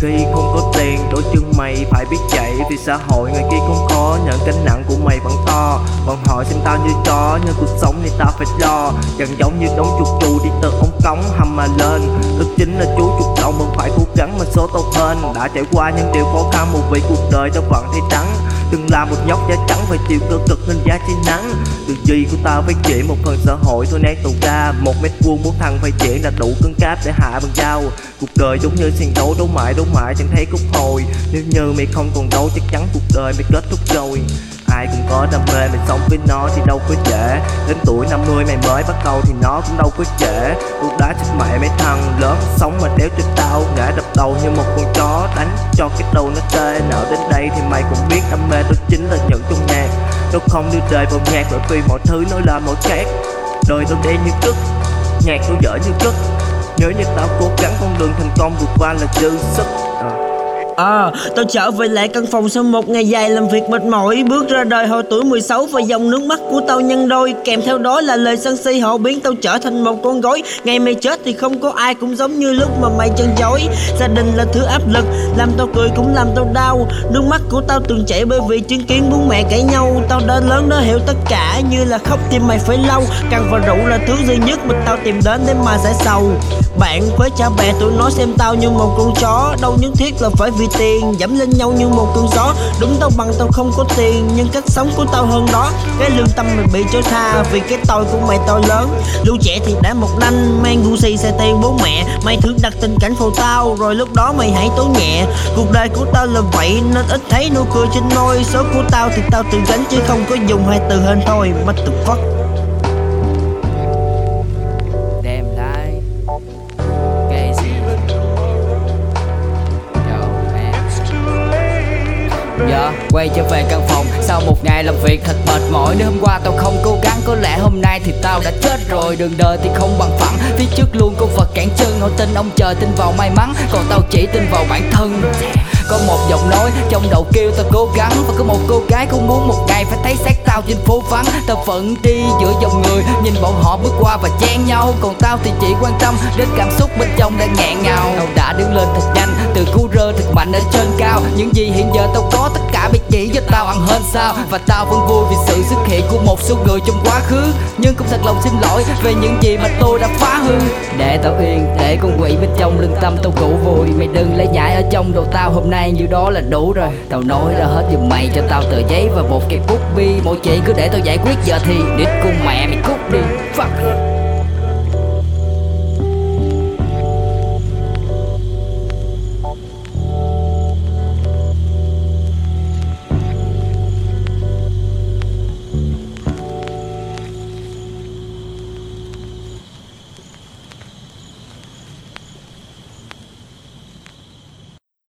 Khi không có tiền đổi chân mày, phải biết chạy Vì xã hội. Người kia cũng khó Nhận cánh nặng của mày vẫn to. Bọn họ xem tao như chó Nhưng cuộc sống thì tao phải lo. Chẳng giống như đống chuột chù đi từ ống cống hầm mà lên. Ước chính là chú chuột đầu vẫn phải cố gắng mà số tao hơn Đã trải qua những điều khó khăn, một vị cuộc đời tao vẫn thấy trắng. Từng là một nhóc da trắng phải chịu cơ cực nên giá trên nắng. Tự gì của tao phải chỉ một phần xã hội, thôi nay tù ra. Một mét vuông muốn thằng phải chuyển là đủ cứng cáp để hạ bằng dao. Cuộc đời giống như sàn đấu đấu mãi đấu mãi chẳng thấy khúc hồi. Nếu như mày không còn đấu, chắc chắn cuộc đời mày kết thúc rồi có đam mê mình sống với nó thì đâu có dễ. Đến tuổi 50 mày mới bắt đầu thì nó cũng đâu có trễ Cuộc đá chết mẹ mấy thằng lớn sống mà đéo cho tao. Ngã đập đầu như một con chó đánh cho cái đầu nó tê. Nào đến đây thì mày cũng biết đam mê đó chính là những trong nhạc. Tôi không đưa đời vào nhạc bởi vì mọi thứ nó là mọi khác. Đời tôi đen như cứt, nhạc tôi dở như cứt Nhớ như tao cố gắng con đường thành công vượt qua là dư sức. Ờ. À, tao trở về lại căn phòng sau một ngày dài làm việc mệt mỏi Bước ra đời hồi tuổi 16 và dòng nước mắt của tao nhân đôi. Kèm theo đó là lời sân si họ biến tao trở thành một con gối. Ngày mày chết thì không có ai cũng giống như lúc mà mày chân dối Gia đình là thứ áp lực, làm tao cười cũng làm tao đau. Nước mắt của tao từng chảy bởi vì chứng kiến bố mẹ cãi nhau. Tao đã lớn đã hiểu tất cả như là khóc tim mày phải lau. Càng và rượu là thứ duy nhất mà tao tìm đến để mà giải sầu. Bạn với cha mẹ tụi nó xem tao như một con chó Đâu nhất thiết là phải vì tiền Giảm lên nhau như một cơn gió. Đúng tao bằng tao không có tiền, Nhưng cách sống của tao hơn đó. Cái lương tâm mày bị trôi tha Vì cái tôi của mày to lớn. Lưu trẻ thì đã một nanh Mang Gucci xe tiền bố mẹ. Mày thử đặt tình cảnh phù tao, Rồi lúc đó mày hãy tố nhẹ. Cuộc đời của tao là vậy, Nên ít thấy nụ cười trên môi. Số của tao thì tao tự gánh, Chứ không có dùng hai từ hên thôi. What the fuck Giờ quay trở về căn phòng, Sau một ngày làm việc thật mệt mỏi. Nếu hôm qua tao không cố gắng, Có lẽ hôm nay thì tao đã chết rồi. Đường đời thì không bằng phẳng, Phía trước luôn con vật cản chân. Họ tin ông trời, tin vào may mắn, Còn tao chỉ tin vào bản thân. Có một giọng nói trong đầu kêu tao cố gắng, Và có một cô gái không muốn một ngày phải thấy xác tao trên phố vắng. Tao vẫn đi giữa dòng người, Nhìn bọn họ bước qua và chen nhau. Còn tao thì chỉ quan tâm đến cảm xúc bên trong đang nghẹn ngào. Tao đã đứng lên thật nhanh, Từ cú rơ ở trên cao. Những gì hiện giờ tao có tất cả bị chỉ cho tao ăn hơn sao. Và tao vẫn vui vì sự xuất hiện của một số người trong quá khứ. Nhưng cũng thật lòng xin lỗi về những gì mà tôi đã phá hư. Để tao yên, để con quỷ bên trong lưng tâm tao cũ vui Mày đừng lấy nhảy ở trong đầu tao hôm nay như đó là đủ rồi. Tao nói ra hết giùm mày cho tao tờ giấy và một cây bút bi. Mọi chuyện cứ để tao giải quyết giờ thì đít con mẹ mày cút đi. Fuck.